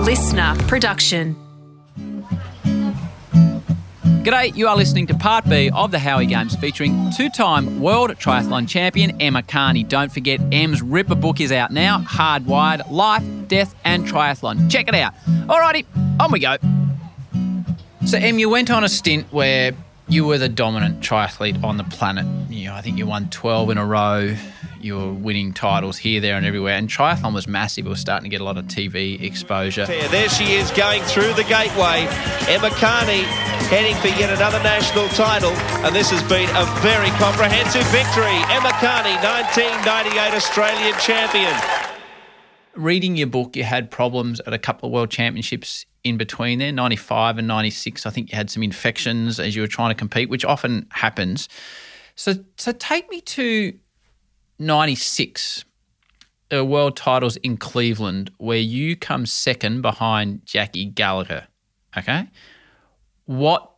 listener production. G'day, you are listening to part B of the Howie Games featuring two time world triathlon champion Emma Carney. Don't forget, Em's Ripper book is out now Hardwired Life, Death, and Triathlon. Check it out. Alrighty, on we go. So, Em, you went on a stint where you were the dominant triathlete on the planet. You know, I think you won 12 in a row. You were winning titles here, there, and everywhere. And triathlon was massive. It was starting to get a lot of TV exposure. There she is going through the gateway. Emma Carney heading for yet another national title. And this has been a very comprehensive victory. Emma Carney, 1998 Australian champion. Reading your book, you had problems at a couple of world championships in between there, 95 and 96. I think you had some infections as you were trying to compete, which often happens. So, so take me to 96 uh, world titles in Cleveland, where you come second behind Jackie Gallagher. Okay. What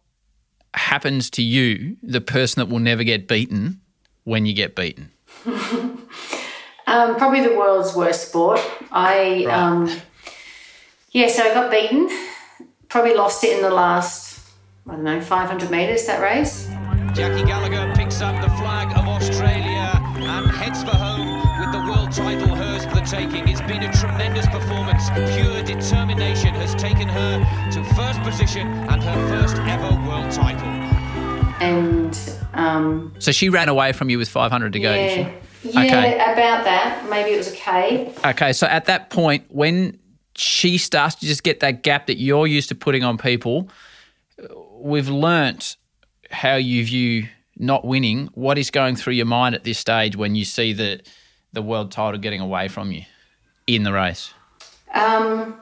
happens to you, the person that will never get beaten, when you get beaten? Um, probably the world's worst sport. I, Right. um, yeah, so I got beaten. Probably lost it in the last, I don't know, 500 metres that race. Jackie Gallagher picks up the flag of Australia and heads for home with the world title hers for the taking. It's been a tremendous performance. Pure determination has taken her to first position and her first ever world title. And um, So she ran away from you with 500 to go, did yeah, she? yeah, Okay. about that. Maybe it was a K. Okay, so at that point, when she starts to just get that gap that you're used to putting on people, we've learnt how you view not winning. What is going through your mind at this stage when you see the the world title getting away from you in the race? Um,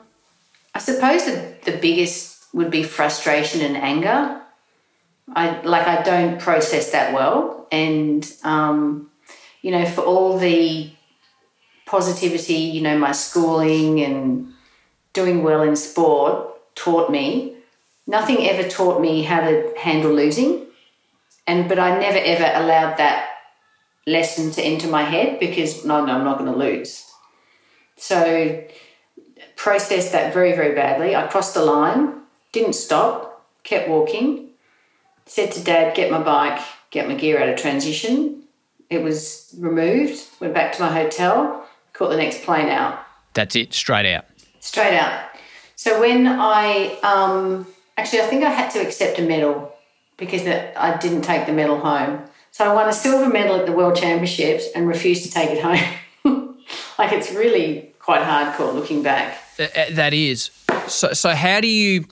I suppose the, the biggest would be frustration and anger. I like I don't process that well, and um, you know, for all the positivity, you know, my schooling and doing well in sport taught me. Nothing ever taught me how to handle losing, and but I never ever allowed that lesson to enter my head because no, no, I'm not going to lose. So processed that very, very badly. I crossed the line, didn't stop, kept walking, said to dad, get my bike, get my gear out of transition. It was removed, went back to my hotel, caught the next plane out, That's it, straight out. straight out. So when I, um, actually, I think I had to accept a medal because I didn't take the medal home. So I won a silver medal at the World Championships and refused to take it home. like it's really quite hardcore looking back. Uh, That is. So, so how do you,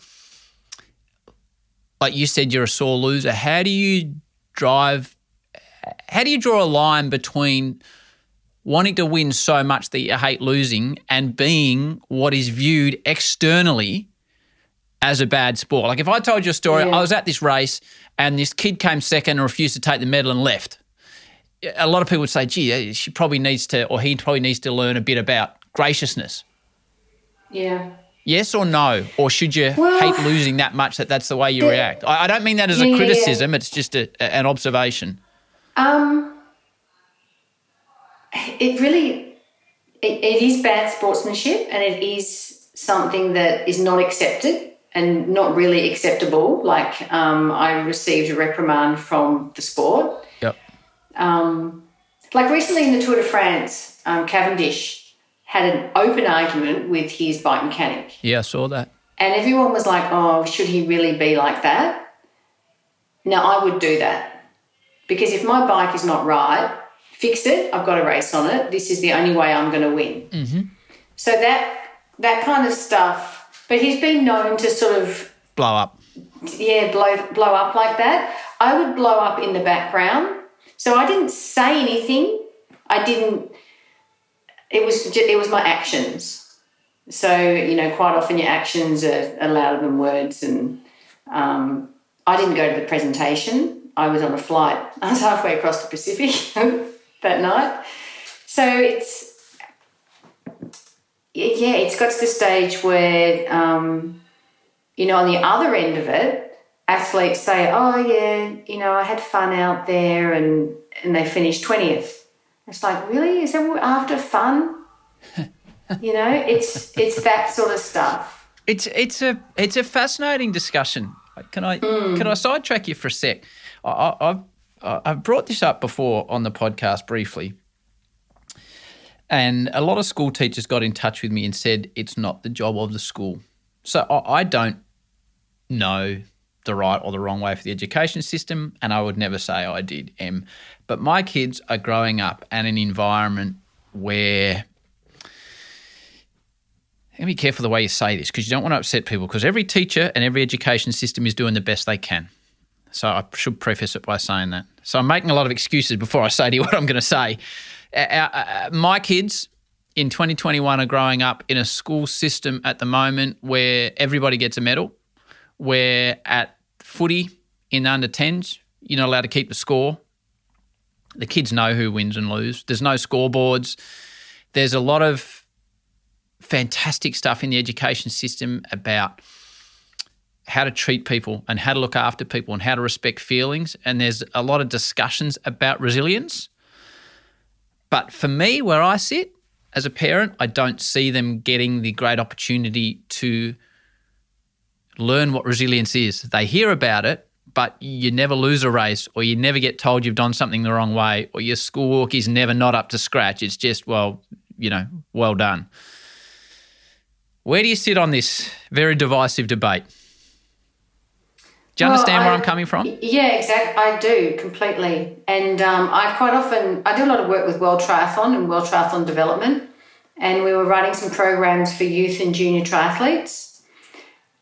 like you said, you're a sore loser. How do you drive? How do you draw a line between wanting to win so much that you hate losing and being what is viewed externally as a bad sport? Like if I told you a story, Yeah. I was at this race and this kid came second and refused to take the medal and left. A lot of people would say, "Gee, she probably needs to, or he probably needs to learn a bit about graciousness." Yeah. Yes or no? Or should you Well, hate losing that much that that's the way you the- react? I, I don't mean that as a yeah, yeah. criticism, it's just a, a- an observation. Um, it really, it, it is bad sportsmanship and it is something that is not accepted and not really acceptable. Like, um, I received a reprimand from the sport. Yep. Um, like recently in the Tour de France, um, Cavendish had an open argument with his bike mechanic. Yeah, I saw that. And everyone was like, oh, should he really be like that? Now, I would do that. Because if my bike is not right, fix it. I've got a race on it. This is the only way I'm going to win. Mm-hmm. So that that kind of stuff. But he's been known to sort of Blow up. yeah blow blow up like that. I would blow up in the background. So I didn't say anything. I didn't. It was it was my actions. So you know, quite often your actions are, are louder than words, and um, I didn't go to the presentation. I was on a flight. I was halfway across the Pacific that night. So it's yeah, it's got to the stage where um, you know, on the other end of it, athletes say, "Oh yeah, you know, I had fun out there," and and they finish twentieth. It's like, really? Is that after fun? you know, it's it's that sort of stuff. It's it's a it's a fascinating discussion. Can I can I sidetrack you for a sec? I, I've I've brought this up before on the podcast briefly, and a lot of school teachers got in touch with me and said it's not the job of the school. So I, don't know the right or the wrong way for the education system, and I would never say I did, M. But my kids are growing up in an environment where and be careful the way you say this because you don't want to upset people because every teacher and every education system is doing the best they can. So I should preface it by saying that. So I'm making a lot of excuses before I say to you what I'm going to say. Uh, uh, my kids in 2021 are growing up in a school system at the moment where everybody gets a medal, where at footy in the under 10s, you're not allowed to keep the score. The kids know who wins and lose. There's no scoreboards. There's a lot of fantastic stuff in the education system about how to treat people and how to look after people and how to respect feelings. And there's a lot of discussions about resilience. But for me, where I sit as a parent, I don't see them getting the great opportunity to learn what resilience is. They hear about it, but you never lose a race or you never get told you've done something the wrong way or your schoolwork is never not up to scratch. It's just, well, you know, well done. Where do you sit on this very divisive debate? Do you Well, understand where I- I'm coming from? Yeah, exactly. I do completely. And um, I quite often I do a lot of work with World Triathlon and World Triathlon Development, and we were running some programs for youth and junior triathletes,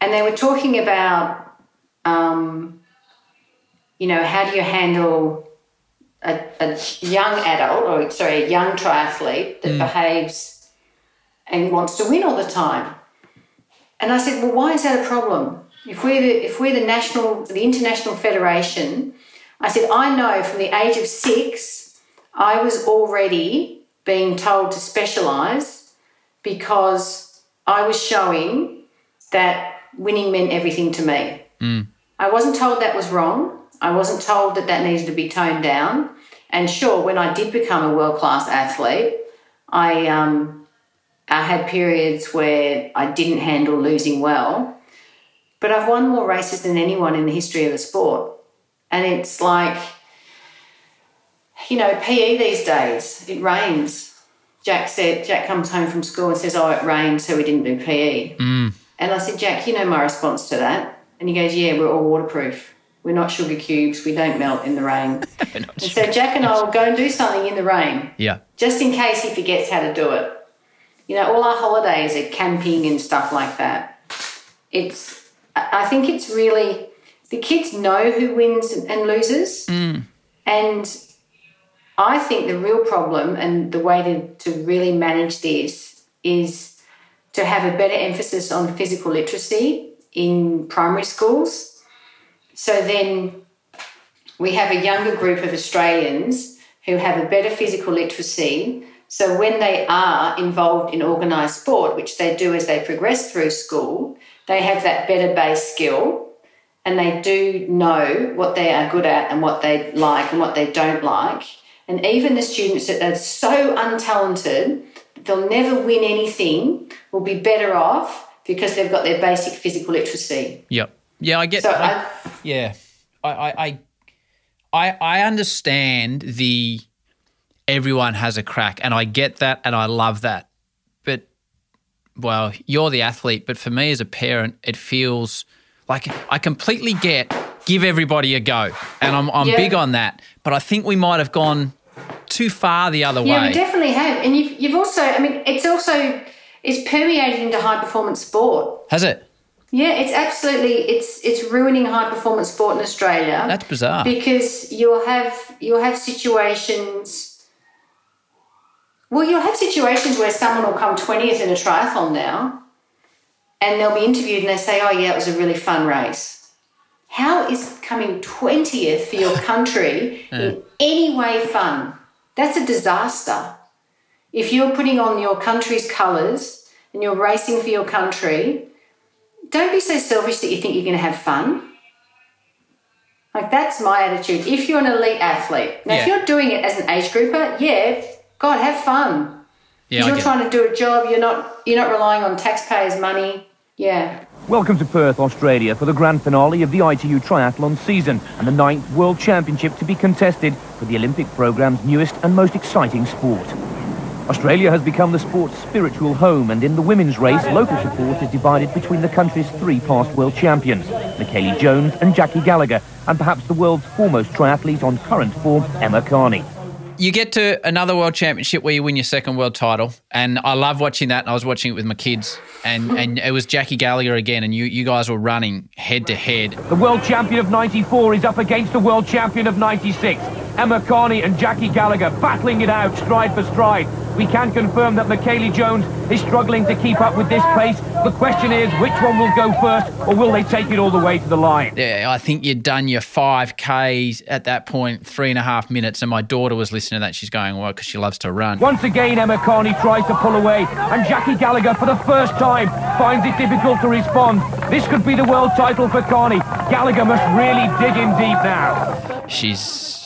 and they were talking about, um, you know, how do you handle a, a young adult or sorry, a young triathlete that behaves and wants to win all the time. And I said, well, why is that a problem? If we're the, if we're the national, the international federation, I said, I know from the age of six, I was already being told to specialise because I was showing that winning meant everything to me. I wasn't told that was wrong. I wasn't told that that needed to be toned down. And sure, when I did become a world class athlete, I um, I had periods where I didn't handle losing well, but I've won more races than anyone in the history of the sport. And it's like, you know, PE these days, it rains. Jack said, Jack comes home from school and says, Oh, it rained, so we didn't do PE. Mm. And I said, Jack, you know my response to that? And he goes, Yeah, we're all waterproof. We're not sugar cubes. We don't melt in the rain. and so Jack and I will go and do something in the rain Yeah. just in case he forgets how to do it. You know, all our holidays are camping and stuff like that. It's, I think it's really, the kids know who wins and loses. Mm. And I think the real problem and the way to, to really manage this is to have a better emphasis on physical literacy in primary schools. So then we have a younger group of Australians who have a better physical literacy. So when they are involved in organised sport, which they do as they progress through school, they have that better base skill and they do know what they are good at and what they like and what they don't like. And even the students that are so untalented, they'll never win anything, will be better off because they've got their basic physical literacy. Yep. Yeah, I get. So I- I, yeah, I, I, I, I, I understand the everyone has a crack, and I get that, and I love that. Well, you're the athlete, but for me as a parent, it feels like I completely get give everybody a go, and I'm I'm Yeah. big on that. But I think we might have gone too far the other Yeah, way. we definitely have. And you've, you've also, I mean, it's also, it's permeated into high performance sport. has it? Yeah, it's absolutely, it's it's ruining high performance sport in Australia. That's bizarre. because you'll have you'll have situations well you'll have situations where someone will come 20th in a triathlon now and they'll be interviewed and they say oh yeah it was a really fun race. How is coming 20th for your country in any way fun? That's a disaster. If you're putting on your country's colours and you're racing for your country don't be so selfish that you think you're going to have fun. Like that's my attitude. If you're an elite athlete, now if you're doing it as an age grouper, yeah, God, have fun. yeah, you're get it. trying to do a job. You're not you're not relying on taxpayers' money. Yeah. Welcome to Perth, Australia for the grand finale of the ITU triathlon season and the ninth World Championship to be contested for the Olympic programme's newest and most exciting sport. Australia has become the sport's spiritual home and in the women's race, local support is divided between the country's three past world champions, Michellie Jones and Jackie Gallagher, and perhaps the world's foremost triathlete on current form, Emma Carney you get to another world championship where you win your second world title, and I love watching that. And I was watching it with my kids, and, and it was Jackie Gallagher again, and you you guys were running head to head. The world champion of '94 is up against the world champion of '96. Emma Carney and Jackie Gallagher battling it out stride for stride. We can confirm that Michellie Jones is struggling to keep up with this pace. The question is, which one will go first, or will they take it all the way to the line? Yeah, I think you'd done your 5Ks at that point, three and a half minutes, and my daughter was listening to that. She's going, well, because she loves to run. Once again, Emma Carney tries to pull away, and Jackie Gallagher, for the first time, finds it difficult to respond. This could be the world title for Carney. Gallagher must really dig in deep now. She's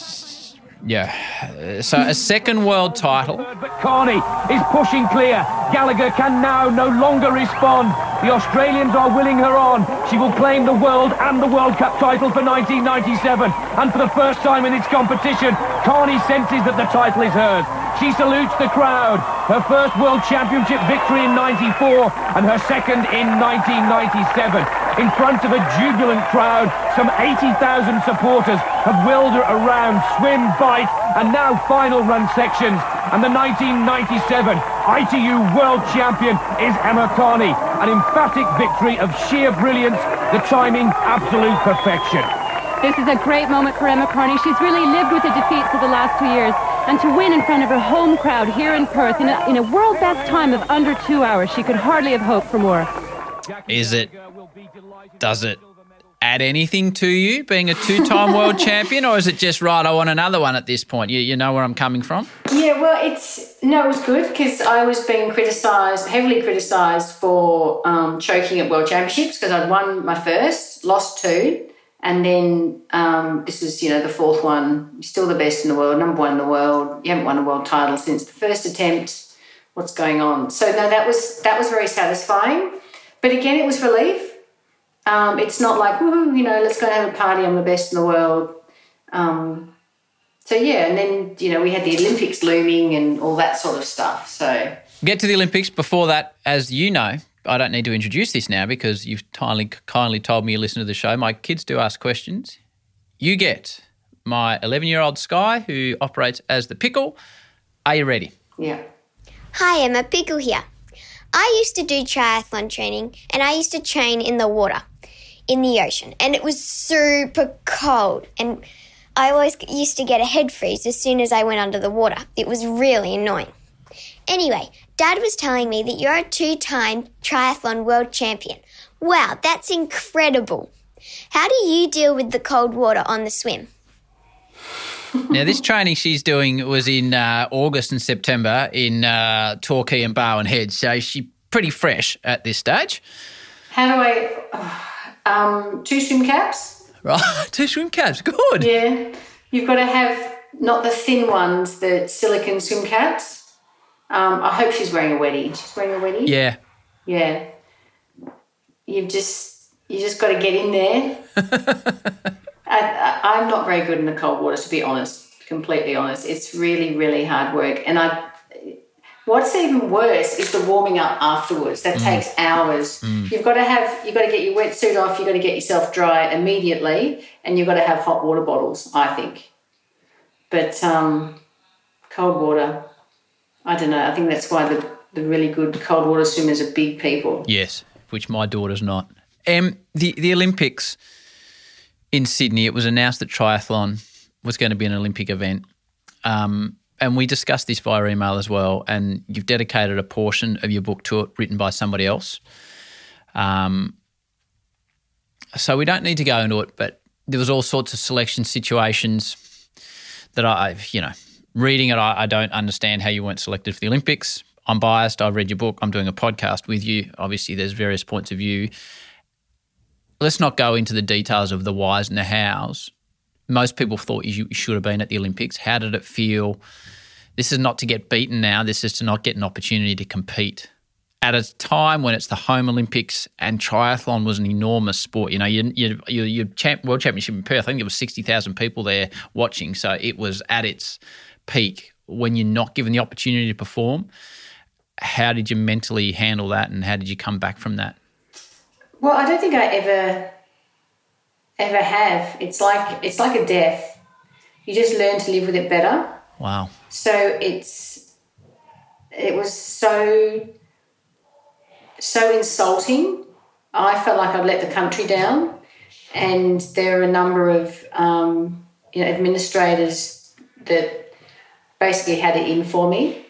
yeah. So a second world title. But Carney is pushing clear. Gallagher can now no longer respond. The Australians are willing her on. She will claim the world and the World Cup title for 1997. And for the first time in its competition, Carney senses that the title is hers. She salutes the crowd. Her first World Championship victory in 94 and her second in 1997 in front of a jubilant crowd. Some 80,000 supporters have wheeled her around swim, bike, and now final run sections. And the 1997 ITU World Champion is Emma Carney. An emphatic victory of sheer brilliance, the timing absolute perfection. This is a great moment for Emma Carney. She's really lived with the defeat for the last two years. And to win in front of her home crowd here in Perth in a, in a world best time of under two hours, she could hardly have hoped for more. Is it does it add anything to you being a two-time world champion, or is it just right? I want another one at this point. You, you know where I'm coming from. Yeah, well, it's no, it was good because I was being criticised, heavily criticised for um, choking at world championships because I'd won my first, lost two, and then um, this was you know the fourth one. Still the best in the world, number one in the world. You haven't won a world title since the first attempt. What's going on? So no, that was that was very satisfying. But again, it was relief um, it's not like, woohoo, you know, let's go have a party, I'm the best in the world. Um, so, yeah, and then, you know, we had the Olympics looming and all that sort of stuff. So, get to the Olympics. Before that, as you know, I don't need to introduce this now because you've kindly, kindly told me you listen to the show. My kids do ask questions. You get my 11 year old Sky, who operates as the pickle. Are you ready? Yeah. Hi, Emma Pickle here. I used to do triathlon training and I used to train in the water in the ocean and it was super cold and I always used to get a head freeze as soon as I went under the water. It was really annoying. Anyway, Dad was telling me that you're a two time triathlon world champion. Wow, that's incredible. How do you deal with the cold water on the swim? now, this training she's doing was in uh, August and September in uh, Torquay and Barwon Head, so she's pretty fresh at this stage. How do I? Um, two swim caps. Right, two swim caps. Good. Yeah, you've got to have not the thin ones, the silicon swim caps. Um, I hope she's wearing a weddy. She's wearing a weddy. Yeah. Yeah. You've just you just got to get in there. I, am not very good in the cold water, to be honest. Completely honest, it's really really hard work, and I What's even worse is the warming up afterwards. That mm. takes hours. Mm. You've got to have you've got to get your wetsuit off, you've got to get yourself dry immediately, and you've got to have hot water bottles, I think. But um, cold water, I don't know. I think that's why the, the really good cold water swimmers are big people. Yes, which my daughter's not. Um, the the Olympics in Sydney, it was announced that triathlon was going to be an Olympic event. Um, and we discussed this via email as well. And you've dedicated a portion of your book to it, written by somebody else. Um, so we don't need to go into it, but there was all sorts of selection situations that I, you know, reading it, I, I don't understand how you weren't selected for the Olympics. I'm biased. I've read your book. I'm doing a podcast with you. Obviously, there's various points of view. Let's not go into the details of the whys and the hows. Most people thought you should have been at the Olympics. How did it feel? This is not to get beaten now. This is to not get an opportunity to compete at a time when it's the home Olympics and triathlon was an enormous sport. You know, your champ, world championship in Perth, I think there was sixty thousand people there watching, so it was at its peak. When you're not given the opportunity to perform, how did you mentally handle that, and how did you come back from that? Well, I don't think I ever ever have. It's like it's like a death. You just learn to live with it better. Wow. So it's it was so so insulting. I felt like I'd let the country down, and there are a number of um, you know administrators that basically had it in for me,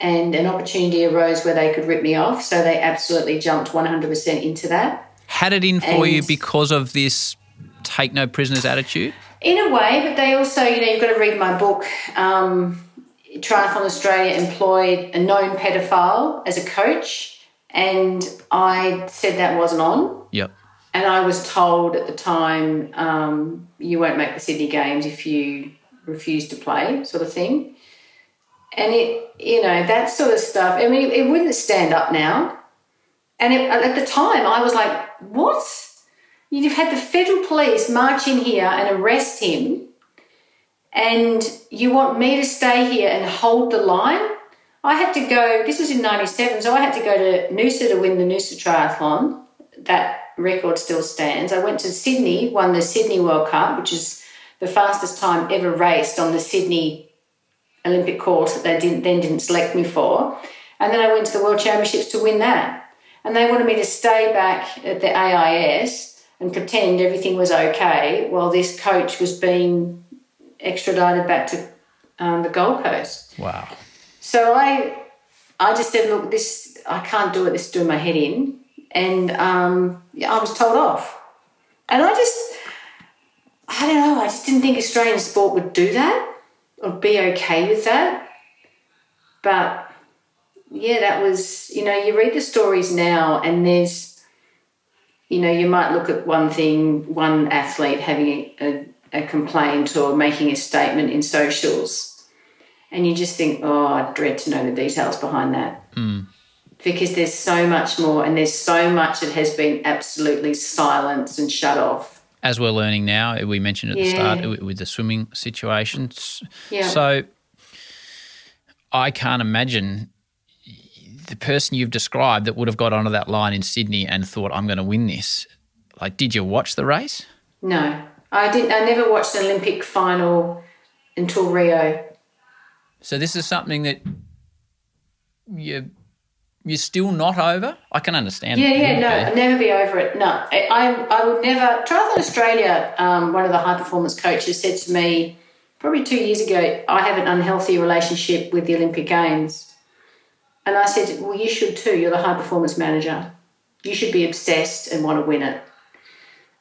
and an opportunity arose where they could rip me off. So they absolutely jumped one hundred percent into that. Had it in for you because of this take no prisoners attitude? In a way, but they also, you know, you've got to read my book. Um, Triathlon Australia employed a known pedophile as a coach, and I said that wasn't on. Yep. And I was told at the time, um, you won't make the Sydney Games if you refuse to play, sort of thing. And it, you know, that sort of stuff. I mean, it wouldn't stand up now. And it, at the time, I was like, what? You've had the federal police march in here and arrest him, and you want me to stay here and hold the line? I had to go, this was in 97, so I had to go to Noosa to win the Noosa Triathlon. That record still stands. I went to Sydney, won the Sydney World Cup, which is the fastest time ever raced on the Sydney Olympic course that they didn't, then didn't select me for. And then I went to the World Championships to win that. And they wanted me to stay back at the AIS and pretend everything was okay while this coach was being extradited back to um, the Gold Coast. Wow. So I, I just said, look, this I can't do it. This is doing my head in, and um, yeah, I was told off. And I just, I don't know. I just didn't think Australian sport would do that or be okay with that. But yeah, that was you know you read the stories now, and there's, you know, you might look at one thing, one athlete having a, a complaint or making a statement in socials and you just think, oh, I dread to know the details behind that. Hmm. Because there's so much more, and there's so much that has been absolutely silenced and shut off. As we're learning now, we mentioned at the start with- with the swimming situations. Yeah. So I can't imagine the person you've described that would have got onto that line in Sydney and thought, I'm going to win this. Like, did you watch the race? No, I didn't. I never watched an Olympic final until Rio. So this is something that you you're still not over. I can understand. Yeah, yeah, no. I'd never be over it. No, I, I, I would never. Triathlon Australia, um, one of the high performance coaches said to me probably two years ago, I have an unhealthy relationship with the Olympic Games. And I said, well, you should too. You're the high performance manager. You should be obsessed and want to win it.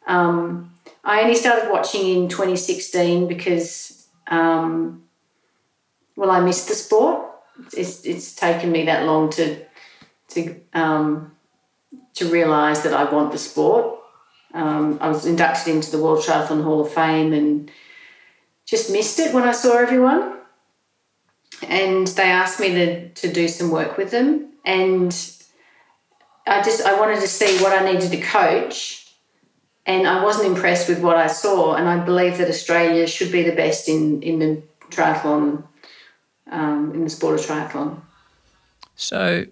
Um, I only started watching in 2016 because, um, well, I missed the sport. It's, it's taken me that long to to um, to realise that I want the sport. Um, I was inducted into the World Triathlon Hall of Fame and just missed it when I saw everyone. And they asked me to, to do some work with them, and I just I wanted to see what I needed to coach, and I wasn't impressed with what I saw. And I believe that Australia should be the best in in the triathlon, um, in the sport of triathlon. So,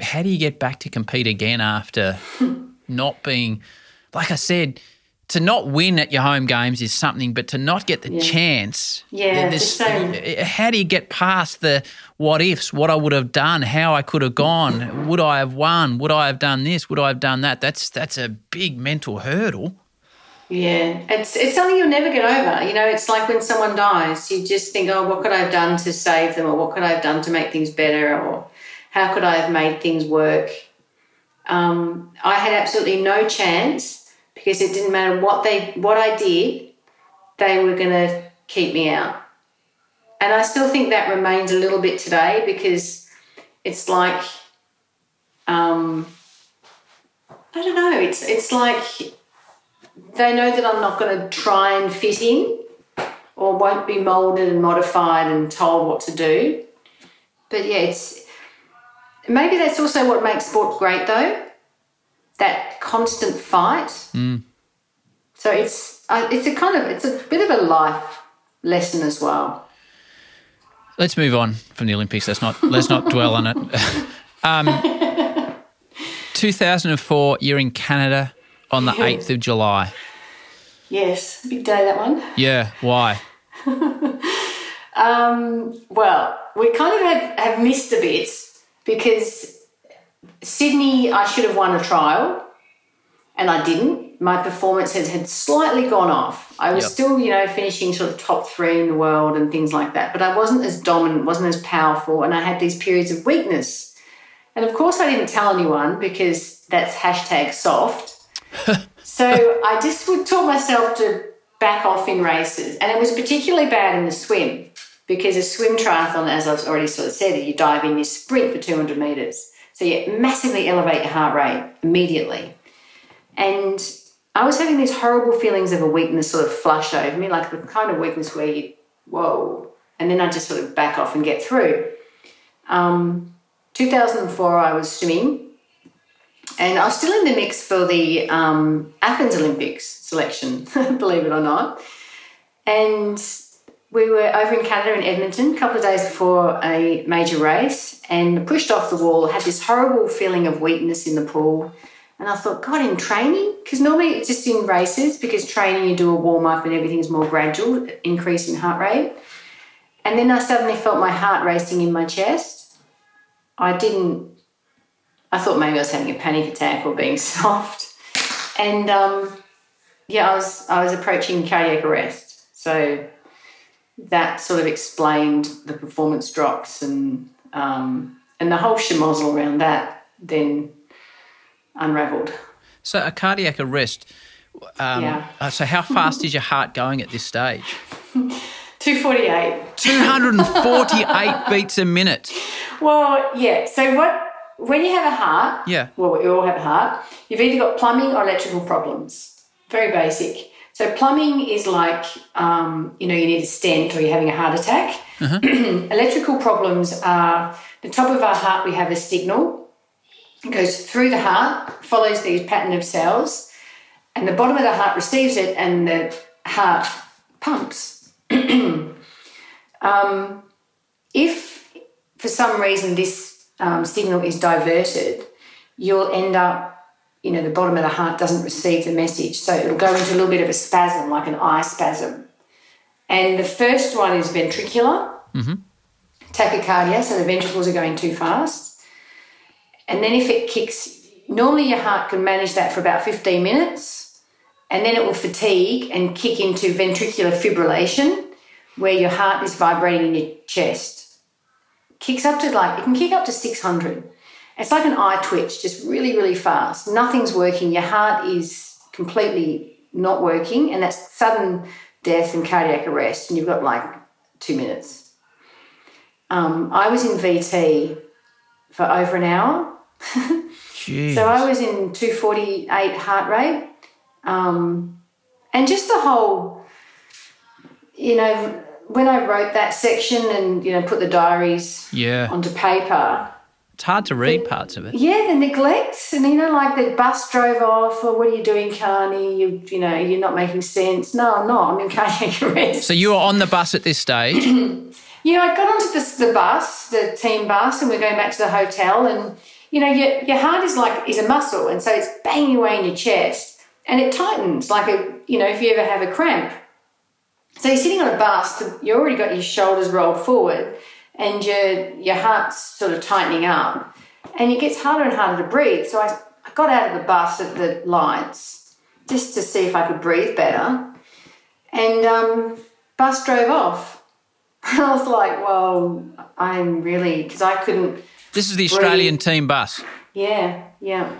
how do you get back to compete again after not being, like I said, to not win at your home games is something, but to not get the chance. Yeah, it's the same. How do you get past the what ifs, what I would have done, how I could have gone, would I have won, would I have done this, would I have done that? That's that's a big mental hurdle. Yeah, it's it's something you'll never get over. You know, it's like when someone dies, you just think, oh, what could I have done to save them, or what could I have done to make things better, or how could I have made things work? Um, I had absolutely no chance because it didn't matter what they what I did, they were going to keep me out, and I still think that remains a little bit today because it's like, um, I don't know, it's it's like they know that I'm not going to try and fit in or won't be molded and modified and told what to do. But yeah, it's maybe that's also what makes sport great, though. That constant fight. So it's uh, it's a kind of it's a bit of a life lesson as well. Let's move on from the Olympics. Let's not let's not dwell on it. Um, 2004, you're in Canada on the 8th of July. Yes, big day that one. Yeah, why? Um, well, we kind of have, have missed a bit because Sydney, I should have won a trial and I didn't. My performance had, had slightly gone off. I was Yep. still, you know, finishing sort of top three in the world and things like that, but I wasn't as dominant, wasn't as powerful, and I had these periods of weakness. And of course, I didn't tell anyone because that's hashtag soft. so I just would taught myself to back off in races, and it was particularly bad in the swim because a swim triathlon, as I've already sort of said, you dive in, you sprint for 200 meters. So you massively elevate your heart rate immediately. And I was having these horrible feelings of a weakness sort of flush over me, like the kind of weakness where you, whoa, and then I just sort of back off and get through. Um, 2004, I was swimming, and I was still in the mix for the um, Athens Olympics selection, believe it or not. And we were over in Canada in Edmonton a couple of days before a major race and pushed off the wall, had this horrible feeling of weakness in the pool. And I thought, God, in training, because normally it's just in races, because training you do a warm up and everything's more gradual, increase in heart rate. And then I suddenly felt my heart racing in my chest. I didn't, I thought maybe I was having a panic attack or being soft. And um, yeah, I was, I was approaching cardiac arrest. So that sort of explained the performance drops and um, and the whole schmozzle around that then unravelled. So a cardiac arrest. Um, Yeah. uh, So how fast is your heart going at this stage? 248. 248 beats a minute. Well, yeah. So what when you have a heart, Yeah. well, we all have a heart, you've either got plumbing or electrical problems. Very basic. So plumbing is like, um, you know, you need a stent or you're having a heart attack. electrical problems are the top of our heart, we have a signal. It goes through the heart, follows these pattern of cells, and the bottom of the heart receives it, and the heart pumps. um, if for some reason this um, signal is diverted, you'll end up, you know, the bottom of the heart doesn't receive the message. So it'll go into a little bit of a spasm, like an eye spasm. And the first one is ventricular mm-hmm. tachycardia, so the ventricles are going too fast. And then if it kicks, normally your heart can manage that for about 15 minutes, and then it will fatigue and kick into ventricular fibrillation, where your heart is vibrating in your chest. Kicks up to like, it can kick up to 600. It's like an eye twitch, just really, really fast. Nothing's working. Your heart is completely not working, and that's sudden death and cardiac arrest, and you've got like two minutes. Um, I was in VT for over an hour. So I was in 248 heart rate. Um, and just the whole, you know, when I wrote that section and, you know, put the diaries yeah. onto paper, It's hard to read parts of it. yeah, the neglect, and you know, like the bus drove off, or what are you doing, Carney? You, you know, you're not making sense. No, I'm not. I'm in cardiac arrest. So you were on the bus at this stage. Yeah, I got onto this, the bus, the team bus, and we're going back to the hotel. And you know, your, your heart is like is a muscle, and so it's banging away in your chest, and it tightens like a you know if you ever have a cramp. So you're sitting on a bus, you already got your shoulders rolled forward, and your your heart's sort of tightening up, and it gets harder and harder to breathe. So I, I got out of the bus at the lights just to see if I could breathe better, and um, bus drove off. I was like, well, I'm really, because I couldn't, This is the Australian team bus. yeah, yeah.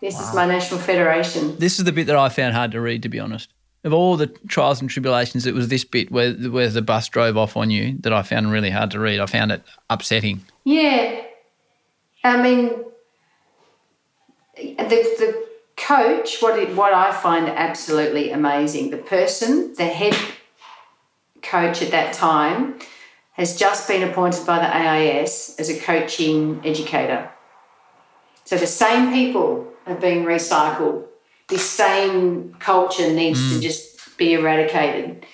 This is my national federation. This is the bit that I found hard to read, to be honest. Of all the trials and tribulations, it was this bit where where the bus drove off on you that I found really hard to read. I found it upsetting. Yeah. I mean, the, the coach, what, it, what I find absolutely amazing, the person, the head coach at that time, has just been appointed by the AIS as a coaching educator. So the same people are being recycled. This same culture needs to just be eradicated.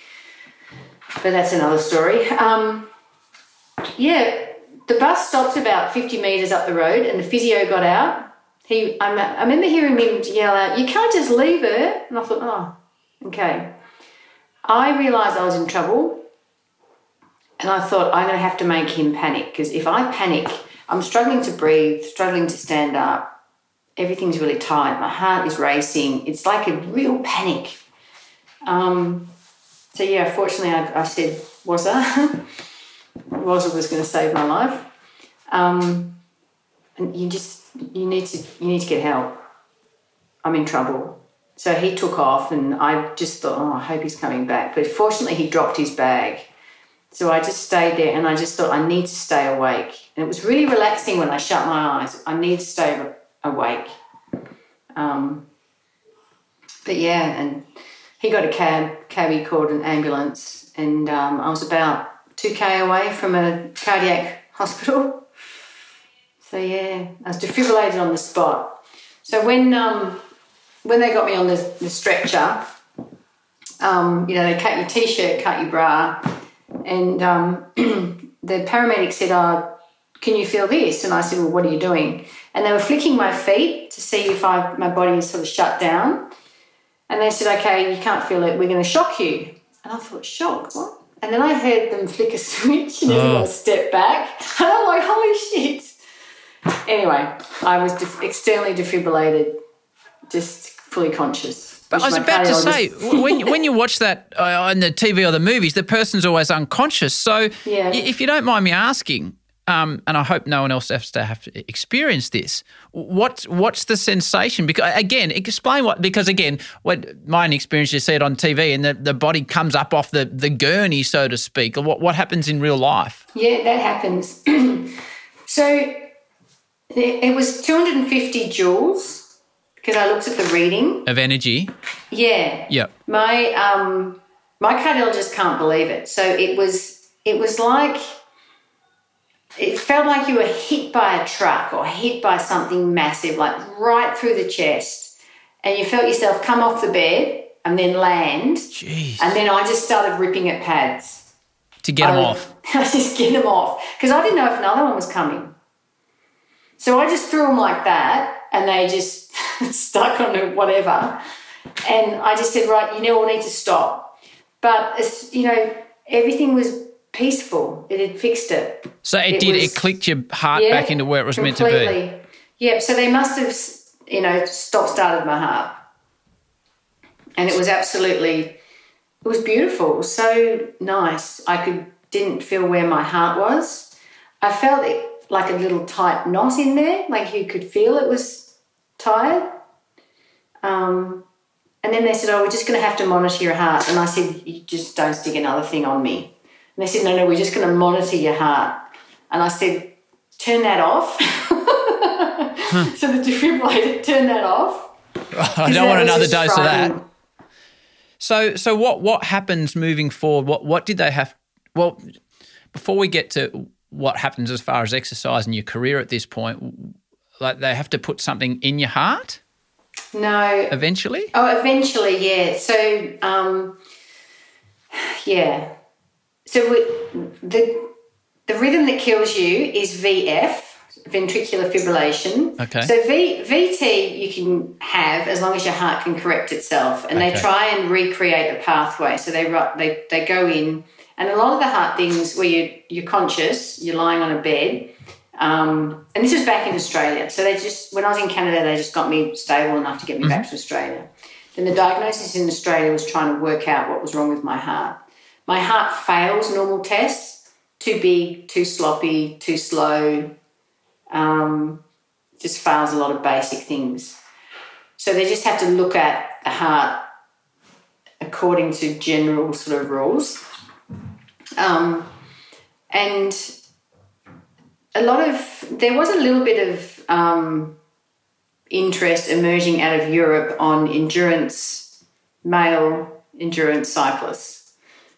But that's another story. Um, yeah, the bus stopped about 50 metres up the road and the physio got out. He, I, I remember hearing him yell out, You can't just leave her. And I thought, Oh, okay. I realised I was in trouble and I thought, I'm going to have to make him panic because if I panic, I'm struggling to breathe, struggling to stand up. Everything's really tight. My heart is racing. It's like a real panic. Um, so, yeah, fortunately, I, I said, Was I? was was going to save my life. Um, and you just you need to you need to get help. I'm in trouble. So he took off, and I just thought, oh, I hope he's coming back. But fortunately, he dropped his bag. So I just stayed there, and I just thought I need to stay awake. And it was really relaxing when I shut my eyes. I need to stay awake. Um, but yeah, and he got a cab. Cabby called an ambulance, and um, I was about 2k away from a cardiac hospital. So yeah, I was defibrillated on the spot. So when um, when they got me on the, the stretcher, um, you know, they cut your t-shirt, cut your bra, and um, the paramedic said, "Oh, can you feel this?" And I said, "Well, what are you doing?" And they were flicking my feet to see if I my body is sort of shut down. And they said, "Okay, you can't feel it. We're going to shock you." And I thought, "Shock? What?" And then I heard them flick a switch, and everyone stepped back. And I'm like, "Holy shit!" Anyway, I was def- externally defibrillated, just fully conscious. But I was about to say, when when you watch that uh, on the TV or the movies, the person's always unconscious. So, Yeah. i- if you don't mind me asking, um, and I hope no one else has to have to experience this, what's what's the sensation? Because again, explain what. Because again, what my experience, you see it on TV, and the, the body comes up off the, the gurney, so to speak. What what happens in real life? Yeah, that happens. so it it was 250 joules because I looked at the reading. Of energy. Yeah. Yep. My um my cardiologist can't believe it. So it was it was like it felt like you were hit by a truck or hit by something massive, like right through the chest. And you felt yourself come off the bed and then land. Jeez. And then I just started ripping at pads. To get them off. I just get them off because I didn't know if another one was coming. So I just threw them like that, and they just stuck on whatever. And I just said, right, you know, we'll need to stop. But you know, everything was peaceful. It had fixed it. So it, It did. was- it clicked your heart Yeah, back into where it was meant to be. completely. Yep. So they must have, you know, stop started my heart, and it was absolutely, it was beautiful. It was so nice. I could didn't feel where my heart was. I felt it like a little tight knot in there, like you could feel it was tired. Um, and then they said, "Oh, we're just going to have to monitor your heart." And I said, "You just don't stick another thing on me." And they said, "No, no, we're just going to monitor your heart." And I said, "Turn that off." so the defibrillator turned that off. I don't want another dose of that. So, so what what happens moving forward? What what did they have? Well, before we get to what happens as far as exercise and your career at this point, like they have to put something in your heart No, eventually. Oh, eventually, yeah. So, um, yeah. So we, the the rhythm that kills you is VF, ventricular fibrillation. Okay. So V, VT you can have as long as your heart can correct itself, and they try and recreate the pathway. So they they they go in, and a lot of the heart things where you you're conscious, you're lying on a bed. Um, and this was back in Australia. So they just, when I was in Canada, they just got me stable enough to get me back to Australia. Then the diagnosis in Australia was trying to work out what was wrong with my heart. My heart fails normal tests, too big, too sloppy, too slow, um, just fails a lot of basic things. So they just have to look at the heart according to general sort of rules. Um, and a lot of there was a little bit of um, interest emerging out of Europe on endurance male endurance cyclists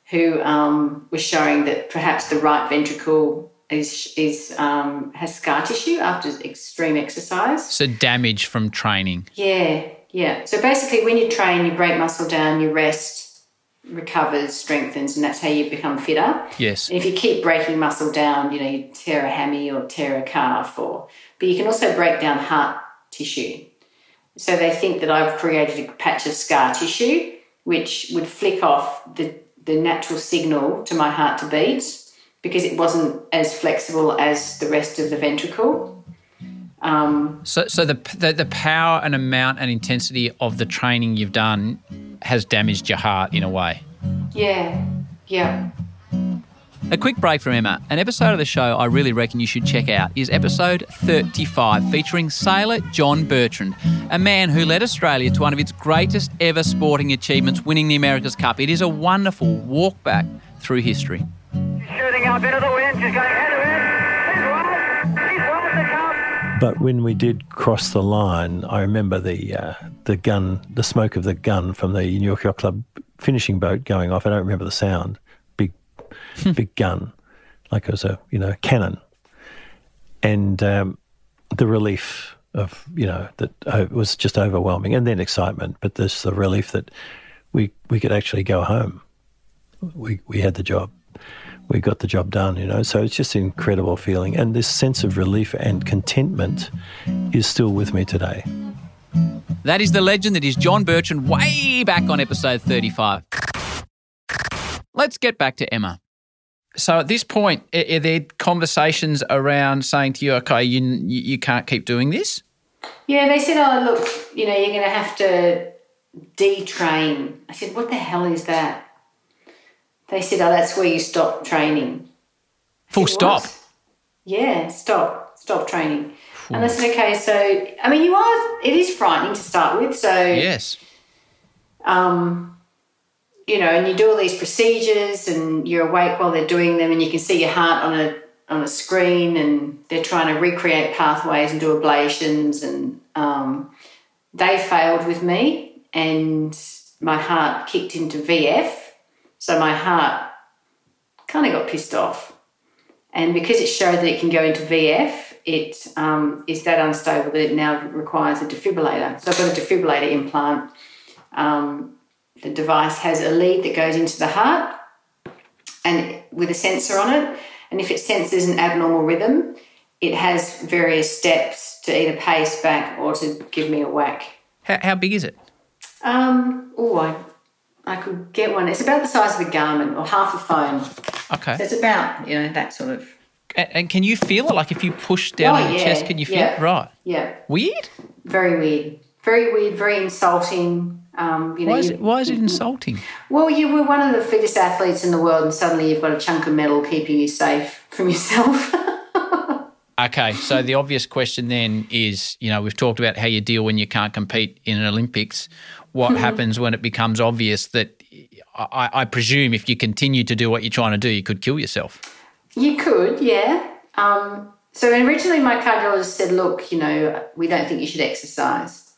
who um, were showing that perhaps the right ventricle is is um, has scar tissue after extreme exercise. So damage from training. Yeah, yeah. So basically, when you train, you break muscle down, you rest, recovers, strengthens, and that's how you become fitter. Yes. And if you keep breaking muscle down, you know, you tear a hammy or tear a calf, or but you can also break down heart tissue. So they think that I've created a patch of scar tissue, which would flick off the the natural signal to my heart to beat because it wasn't as flexible as the rest of the ventricle. Um, So, so the, the the power and amount and intensity of the training you've done has damaged your heart in a way. yeah, yeah. A quick break from Emma. An episode of the show I really reckon you should check out is episode 35, featuring sailor John Bertrand, a man who led Australia to one of its greatest ever sporting achievements, winning the America's Cup. It is a wonderful walk back through history. Shooting up into the wind, she's going head to head. She's won. She's won the cup. But when we did cross the line, I remember the uh, the gun, the smoke of the gun from the New York Yacht Club finishing boat going off. I don't remember the sound. Big, gun, like it was a you know cannon, and um, the relief of you know that uh, it was just overwhelming, and then excitement. But there's the relief that we we could actually go home. We we had the job we got the job done, you know. So it's just an incredible feeling. And this sense of relief and contentment is still with me today. That is the legend that is John Bertrand way back on episode 35. Let's get back to Emma. So at this point, are there conversations around saying to you, okay, you, you you can't keep doing this? Yeah, they said, oh, look, you know, you're going to have to detrain. I said, what the hell is that? They said, oh, that's where you stop training. Full said, stop. "What?" Yeah, stop, stop training. And I said, okay, so, I mean, you are, it is frightening to start with. So, Yes. um, you know, and you do all these procedures and you're awake while they're doing them and you can see your heart on a on a screen and they're trying to recreate pathways and do ablations and um, they failed with me and my heart kicked into VF. So my heart kind of got pissed off. And because it showed that it can go into VF, it um, is that unstable that it now requires a defibrillator. So I've got a defibrillator implant. Um, the device has a lead that goes into the heart and with a sensor on it. And if it senses an abnormal rhythm, it has various steps to either pace back or to give me a whack. How, how big is it? Um, oh, I, I could get one. It's about the size of a garment or half a phone. So Okay. it's about, you know, that sort of. And, and can you feel it? Like if you push down Oh, on your yeah, chest, can you feel yeah. it? Right. Yeah, Weird? very weird. Very weird, very insulting. Um, you know, Why is it, why is it insulting? Well, you were one of the fittest athletes in the world, and suddenly you've got a chunk of metal keeping you safe from yourself. Okay, so the obvious question then is, you know, we've talked about how you deal when you can't compete in an Olympics. What happens when it becomes obvious that I, I presume if you continue to do what you're trying to do, you could kill yourself. you could, yeah. Um, so originally, my cardiologist said, "Look, you know, we don't think you should exercise,"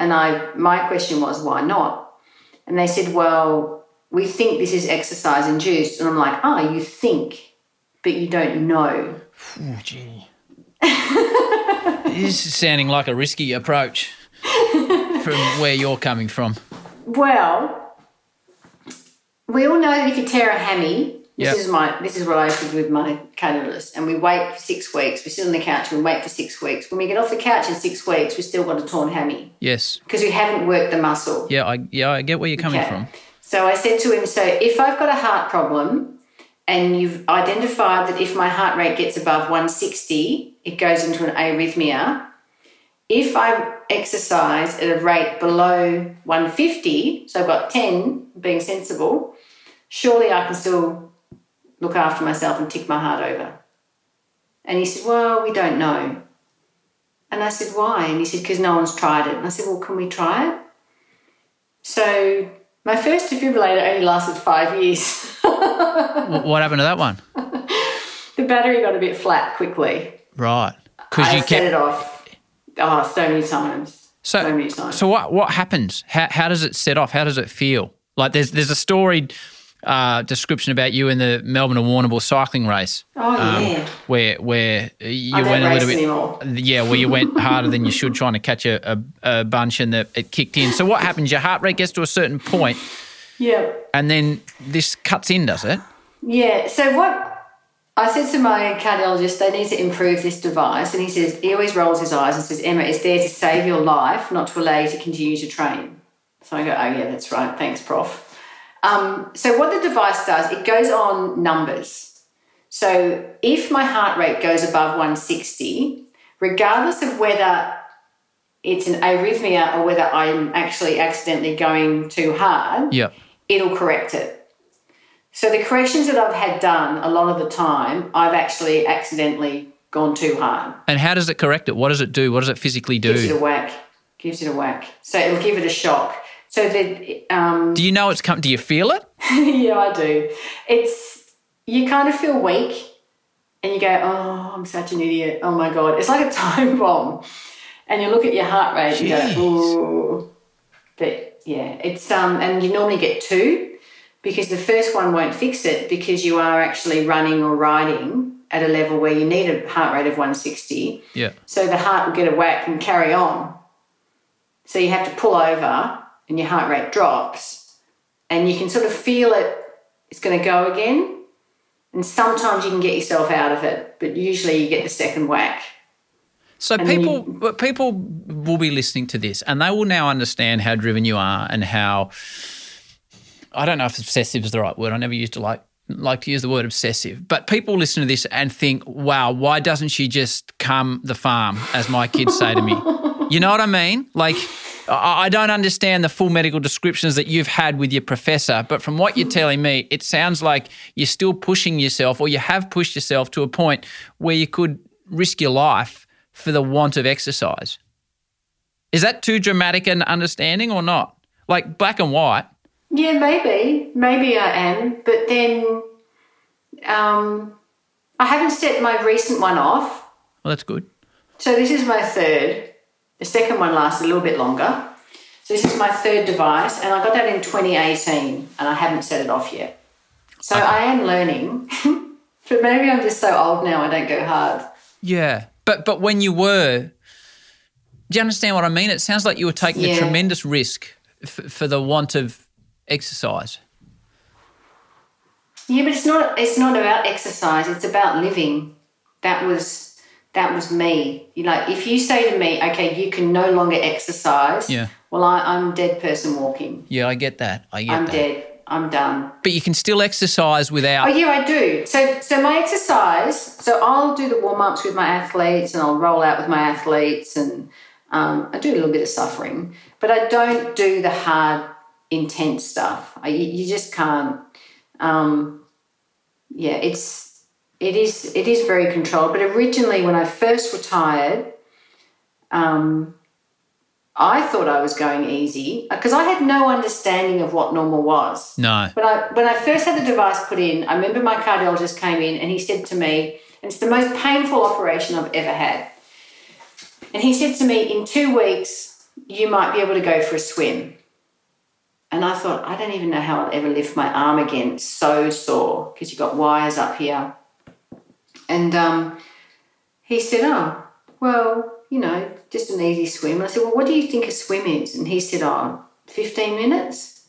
and I, my question was, "Why not?" And they said, "Well, we think this is exercise induced," and I'm like, "Ah, you think, but you don't know." Oh, gee. this is sounding like a risky approach from where you're coming from. Well, we all know that if you tear a hammy, this is my this is what I did with my cardiologist, and we wait for six weeks. We sit on the couch and we wait for six weeks. When we get off the couch in six weeks, we've still got a torn hammy Yes. because we haven't worked the muscle. Yeah, I yeah, I get where you're coming Okay. from. So I said to him, so if I've got a heart problem and you've identified that if my heart rate gets above 160, it goes into an arrhythmia. If I exercise at a rate below 150, so I've got 10 being sensible, surely I can still look after myself and tick my heart over. And he said, Well, we don't know. And I said, Why? And he said, Because no one's tried it. And I said, Well, can we try it? So my first defibrillator only lasted five years. What happened to that one? the battery got a bit flat quickly. Right. Because you set kept it off. Oh, so many times. So, many times. so what what happens? How, how does it set off? How does it feel? Like there's there's a story uh, description about you in the Melbourne and Warrnambool cycling race. Oh yeah. where where you went a little bit anymore. yeah where you went harder than you should trying to catch a, a, a bunch and the, it kicked in so what happens your heart rate gets to a certain point Yeah. and then this cuts in does it Yeah. So what I said to my cardiologist, they need to improve this device, and he says he always rolls his eyes and says, "Emma, it's there to save your life, not to allow you to continue to train." So I go, "Oh yeah, that's right. Thanks, Prof." Um, so what the device does, it goes on numbers. So if my heart rate goes above 160, regardless of whether it's an arrhythmia or whether I'm actually accidentally going too hard, yep it'll correct it. So the corrections that I've had done a lot of the time, I've actually accidentally gone too hard. and how does it correct it what does it do what does it physically do? Gives it a whack. Gives it a whack. So it'll give it a shock. So that um, do you know it's come do you feel it yeah, I do. It's you kind of feel weak, and you go, "Oh, I'm such an idiot. Oh my god!" It's like a time bomb, and you look at your heart rate and Jeez. go, "Ooh." But yeah, it's um, and you normally get two because the first one won't fix it because you are actually running or riding at a level where you need a heart rate of 160. yeah So the heart will get a whack and carry on. So you have to pull over and your heart rate drops and you can sort of feel it, it's going to go again. And sometimes you can get yourself out of it, but usually you get the second whack. So then people, but people will be listening to this, and they will now understand how driven you are, and how I don't know if obsessive is the right word. I never used to like like to use the word obsessive, but people listen to this and think, "Wow, why doesn't she just come the farm?" As my kids say to me. You know what I mean? Like. I I don't understand the full medical descriptions that you've had with your professor, but from what you're telling me, it sounds like you're still pushing yourself, or you have pushed yourself to a point where you could risk your life for the want of exercise. Is that too dramatic an understanding or not? Like black and white. Yeah, maybe. Maybe I am. But then um, I haven't set my recent one off. Well, that's good. So this is my third. The second one lasted a little bit longer. So this is my third device, and I got that in 2018, and I haven't set it off yet. So I am learning, but maybe I'm just so old now I don't go hard. Yeah, but but when you were, do you understand what I mean? It sounds like you were taking a tremendous risk f- for the want of exercise. Yeah, but it's not. It's not about exercise. It's about living. That was that was me. You know, if you say to me, "Okay, you can no longer exercise," Yeah. well, I, I'm a dead person walking. Yeah, I get that. I get I'm that. dead. I'm done. But you can still exercise without. Oh yeah, I do. So so my exercise. So I'll do the warm ups with my athletes, and I'll roll out with my athletes, and um, I do a little bit of suffering, but I don't do the hard, intense stuff. I, you you just can't. Um, yeah, it's it is it is very controlled. But originally, when I first retired, um, I thought I was going easy because I had no understanding of what normal was. no. When I when I first had the device put in, I remember my cardiologist came in and he said to me, and it's the most painful operation I've ever had. And he said to me, in two weeks, you might be able to go for a swim. And I thought, I don't even know how I'll ever lift my arm again. It's so sore because you've got wires up here. And um, he said, Oh, well, you know, just an easy swim. And I said, Well, what do you think a swim is? And he said, Oh, 15 minutes.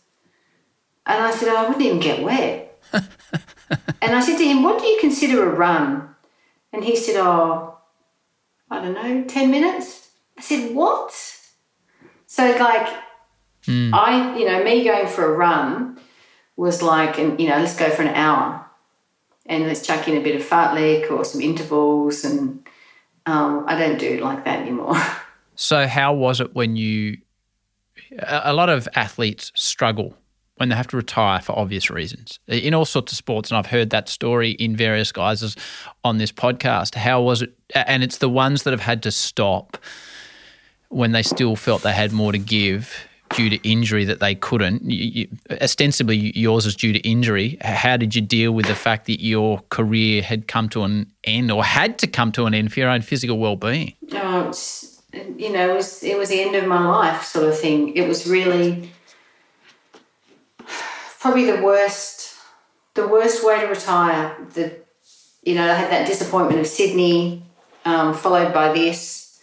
And I said, oh, I wouldn't even get wet. and I said to him, What do you consider a run? And he said, Oh, I don't know, 10 minutes? I said, What? So, like, I, you know, me going for a run was like, and you know, let's go for an hour and let's chuck in a bit of fartlek or some intervals. And um, I don't do it like that anymore. So, how was it when you? A a lot of athletes struggle when they have to retire for obvious reasons in all sorts of sports, and I've heard that story in various guises on this podcast. How was it? And it's the ones that have had to stop when they still felt they had more to give due to injury that they couldn't. You, you, ostensibly, yours is due to injury. How did you deal with the fact that your career had come to an end or had to come to an end for your own physical well-being? oh, you know, it was, it was the end of my life sort of thing. It was really probably the worst the worst way to retire. The you know I had that disappointment of Sydney, um, followed by this,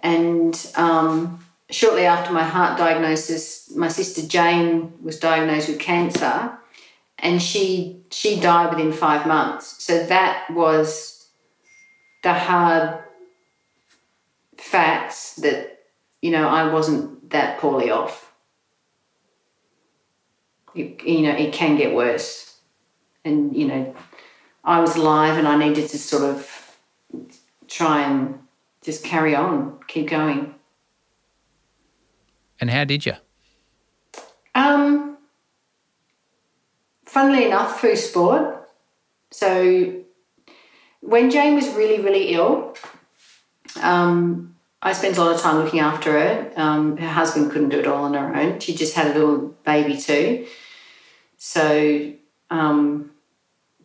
and um, shortly after my heart diagnosis, my sister Jane was diagnosed with cancer, and she she died within five months. So that was the hard facts that you know I wasn't that poorly off. It, you know, it can get worse, and you know, I was alive, and I needed to sort of try and just carry on, keep going. And how did you? Um, funnily enough, through sport. So when Jane was really, really ill, um, I spent a lot of time looking after her. Um, her husband couldn't do it all on her own. She just had a little baby too. So um,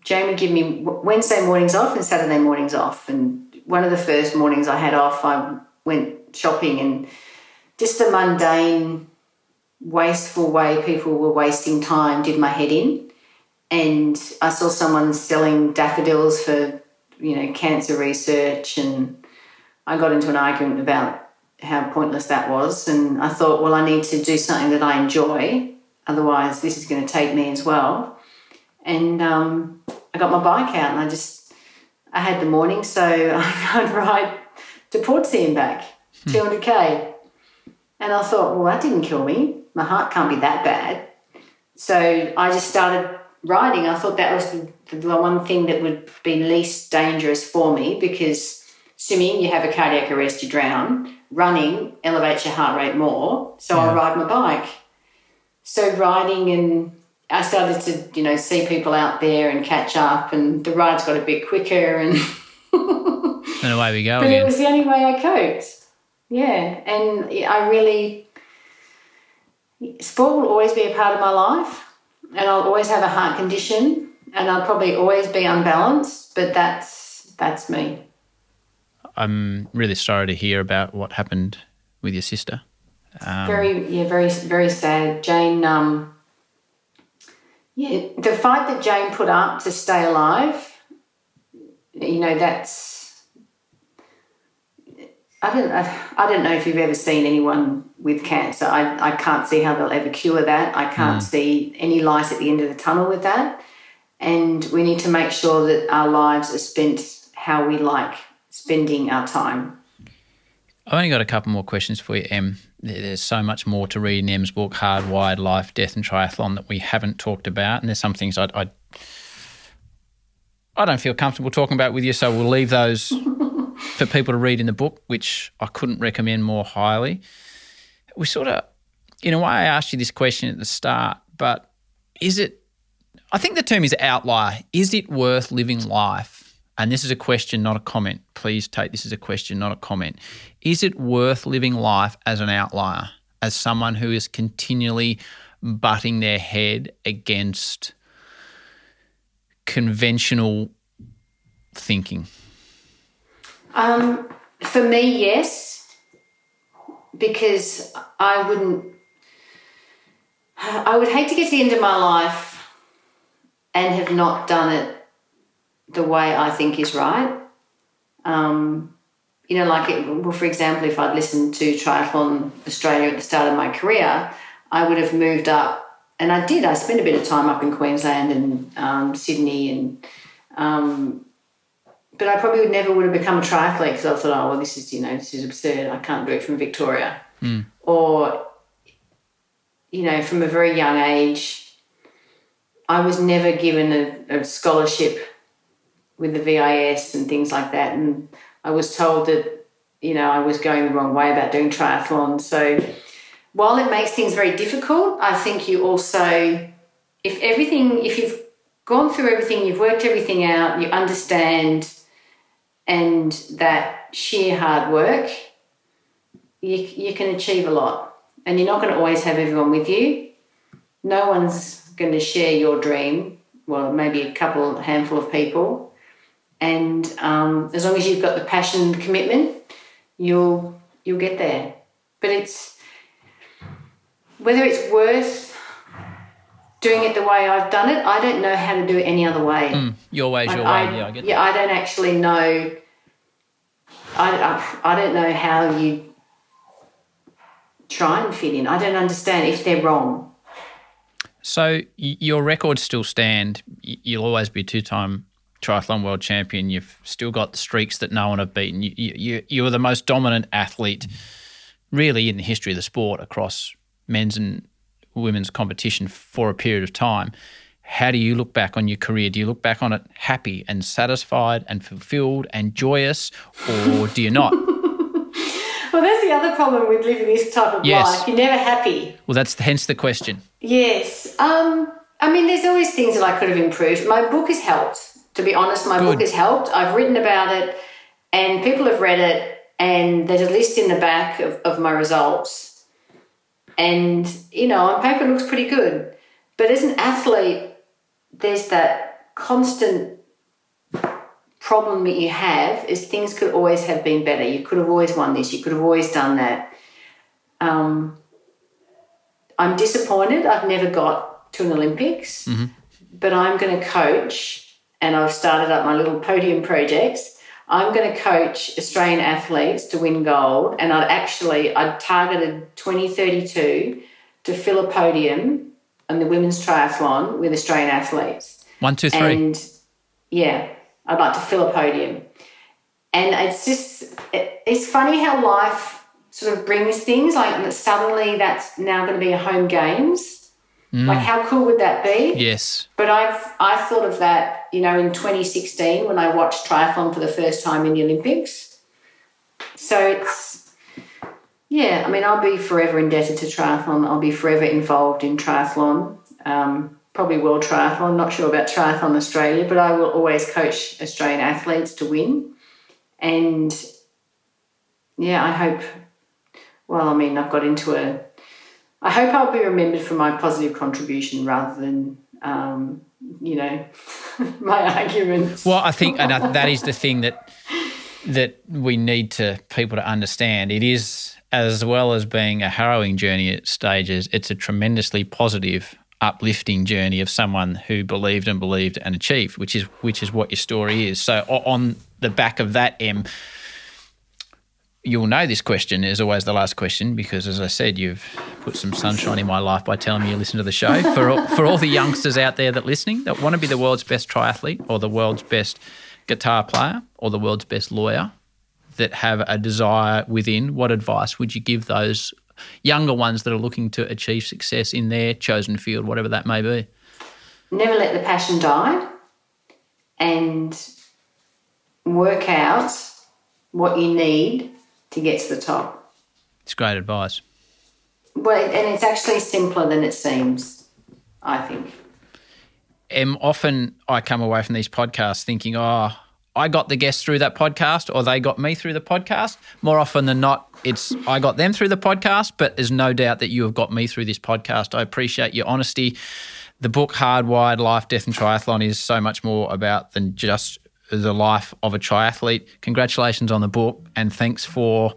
Jane would give me Wednesday mornings off and Saturday mornings off. And one of the first mornings I had off, I went shopping and just the mundane, wasteful way people were wasting time did my head in. And I saw someone selling daffodils for, you know, cancer research, and I got into an argument about how pointless that was. And I thought, well, I need to do something that I enjoy, otherwise, this is going to take me as well. And um, I got my bike out, and I just I had the morning, so I'd ride to Portsea and back, 200k. And I thought, well, that didn't kill me. My heart can't be that bad. So I just started riding. I thought that was the, the one thing that would be least dangerous for me because swimming, you have a cardiac arrest, you drown. Running elevates your heart rate more. So I ride my bike. So riding and I started to, you know, see people out there and catch up and the rides got a bit quicker and And away we go but it was the only way I coped. Yeah, and I really sport will always be a part of my life, and I'll always have a heart condition, and I'll probably always be unbalanced. But that's that's me. I'm really sorry to hear about what happened with your sister. very yeah, very very sad. Jane, um, yeah, the fight that Jane put up to stay alive. You know, that's. I don't. I, I don't know if you've ever seen anyone with cancer. I, I can't see how they'll ever cure that. I can't mm. see any light at the end of the tunnel with that. And we need to make sure that our lives are spent how we like spending our time. I've only got a couple more questions for you, Em. There's so much more to read in Em's book, Hardwired Life, Death and Triathlon, that we haven't talked about. And there's some things I, I, I don't feel comfortable talking about with you, so we'll leave those for people to read in the book, which I couldn't recommend more highly. We sort of, in a way, I asked you this question at the start, but is it, I think the term is outlier. Is it worth living life? And this is a question, not a comment. Please take this as a question, not a comment. Is it worth living life as an outlier, as someone who is continually butting their head against conventional thinking? Um, for me, yes, because I wouldn't. I would hate to get to the end of my life and have not done it the way I think is right. Um, you know, like, it, well, for example, if I'd listened to Triathlon Australia at the start of my career, I would have moved up, and I did. I spent a bit of time up in Queensland and um, Sydney and um, but I probably would never would have become a triathlete because I thought, oh well, this is you know this is absurd. I can't do it from Victoria, hmm. or you know, from a very young age, I was never given a, a scholarship with the VIS and things like that, and I was told that you know I was going the wrong way about doing triathlon. So while it makes things very difficult, I think you also, if everything, if you've gone through everything, you've worked everything out, you understand, and that sheer hard work, you, you can achieve a lot. And you're not going to always have everyone with you. No one's going to share your dream. Well, maybe a couple, handful of people. And um, as long as you've got the passion and commitment, you'll you'll get there. But it's whether it's worth doing it the way I've done it. I don't know how to do it any other way. Mm, your way's Like, your way. I, yeah, I get yeah, I don't actually know. I, I, I don't know how you try and fit in. I don't understand if they're wrong. So your records still stand. You'll always be a two-time triathlon world champion. You've still got the streaks that no one have beaten. You, you, you- you're the most dominant athlete, really, in the history of the sport across men's and women's competition for a period of time. How do you look back on your career? Do you look back on it happy and satisfied and fulfilled and joyous, or do you not? Well, that's the other problem with living this type of Yes. life. You're never happy. well, that's hence the question. Yes. Um, I mean, there's always things that I could have improved. My book has helped. To be honest, my book has helped. I've written about it, and people have read it, and there's a list in the back of, of my results. And, you know, on paper it looks pretty good. But as an athlete, there's that constant problem that you have is things could always have been better. You could have always won this. You could have always done that. Um, I'm disappointed. I've never got to an Olympics, but I'm going to coach, and I've started up my little podium projects. I'm going to coach Australian athletes to win gold, and I'd actually I targeted 2032 to fill a podium on the women's triathlon with Australian athletes. One, two, three. And yeah, I'd like to fill a podium. And it's just, it, it's funny how life sort of brings things like suddenly that's now going to be a home games. Like, how cool would that be? yes. But I've I thought of that, you know, in 2016 when I watched triathlon for the first time in the Olympics. So it's yeah, I mean, I'll be forever indebted to triathlon. I'll be forever involved in triathlon. Um, probably world triathlon. Not sure about triathlon Australia, but I will always coach Australian athletes to win. And yeah, I hope. Well, I mean, I've got into a I hope I'll be remembered for my positive contribution rather than, um, you know, my arguments. Well, I think and I- that is the thing that that we need to people to understand. It is as well as being a harrowing journey at stages. It's a tremendously positive, uplifting journey of someone who believed and believed and achieved, which is which is what your story is. So on the back of that, Em. You'll know this question is always the last question because, as I said, you've put some sunshine in my life by telling me you listen to the show. For all, for all the youngsters out there that listening that want to be the world's best triathlete or the world's best guitar player or the world's best lawyer that have a desire within, what advice would you give those younger ones that are looking to achieve success in their chosen field, whatever that may be? Never let the passion die and work out what you need to get to the top. It's great advice. Well, and it's actually simpler than it seems, I think. Um, often I come away from these podcasts thinking, oh, I got the guests through that podcast or they got me through the podcast. More often than not, it's I got them through the podcast, but there's no doubt that you have got me through this podcast. I appreciate your honesty. The book Hardwired Life, Death and Triathlon is so much more about than just the life of a triathlete. Congratulations on the book and thanks for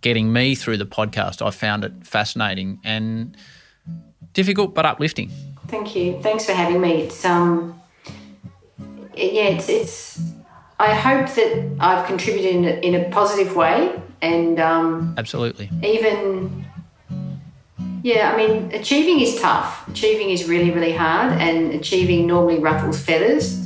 getting me through the podcast. I found it fascinating and difficult but uplifting. Thank you. Thanks for having me. It's um, yeah, it's it's. I hope that I've contributed in a, in a positive way, and um, Absolutely. even yeah, I mean, achieving is tough. Achieving is really really hard, and achieving normally ruffles feathers.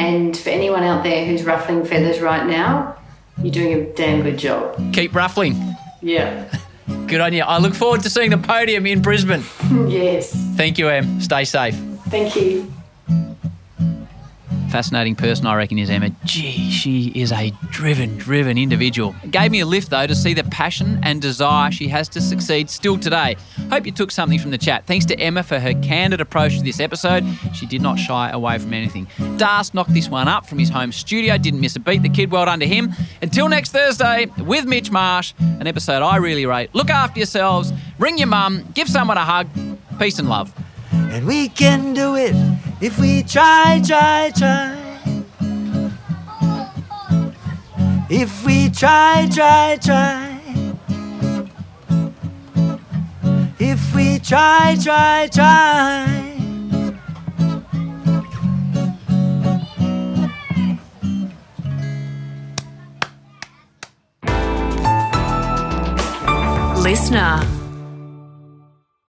And for anyone out there who's ruffling feathers right now, you're doing a damn good job. Keep ruffling. Yeah. Good on you. I look forward to seeing the podium in Brisbane. yes. Thank you, Em. Stay safe. Thank you. Fascinating person, I reckon, is Emma. Gee, she is a driven, driven individual. It gave me a lift, though, to see the passion and desire she has to succeed still today. Hope you took something from the chat. Thanks to Emma for her candid approach to this episode. She did not shy away from anything. Das knocked this one up from his home studio, didn't miss a beat. The kid, well to him. Until next Thursday with Mitch Marsh, an episode I really rate. Look after yourselves, ring your mum, give someone a hug. Peace and love. And we can do it if we try, try, try. If we try, try, try. If we try, try, try. Listener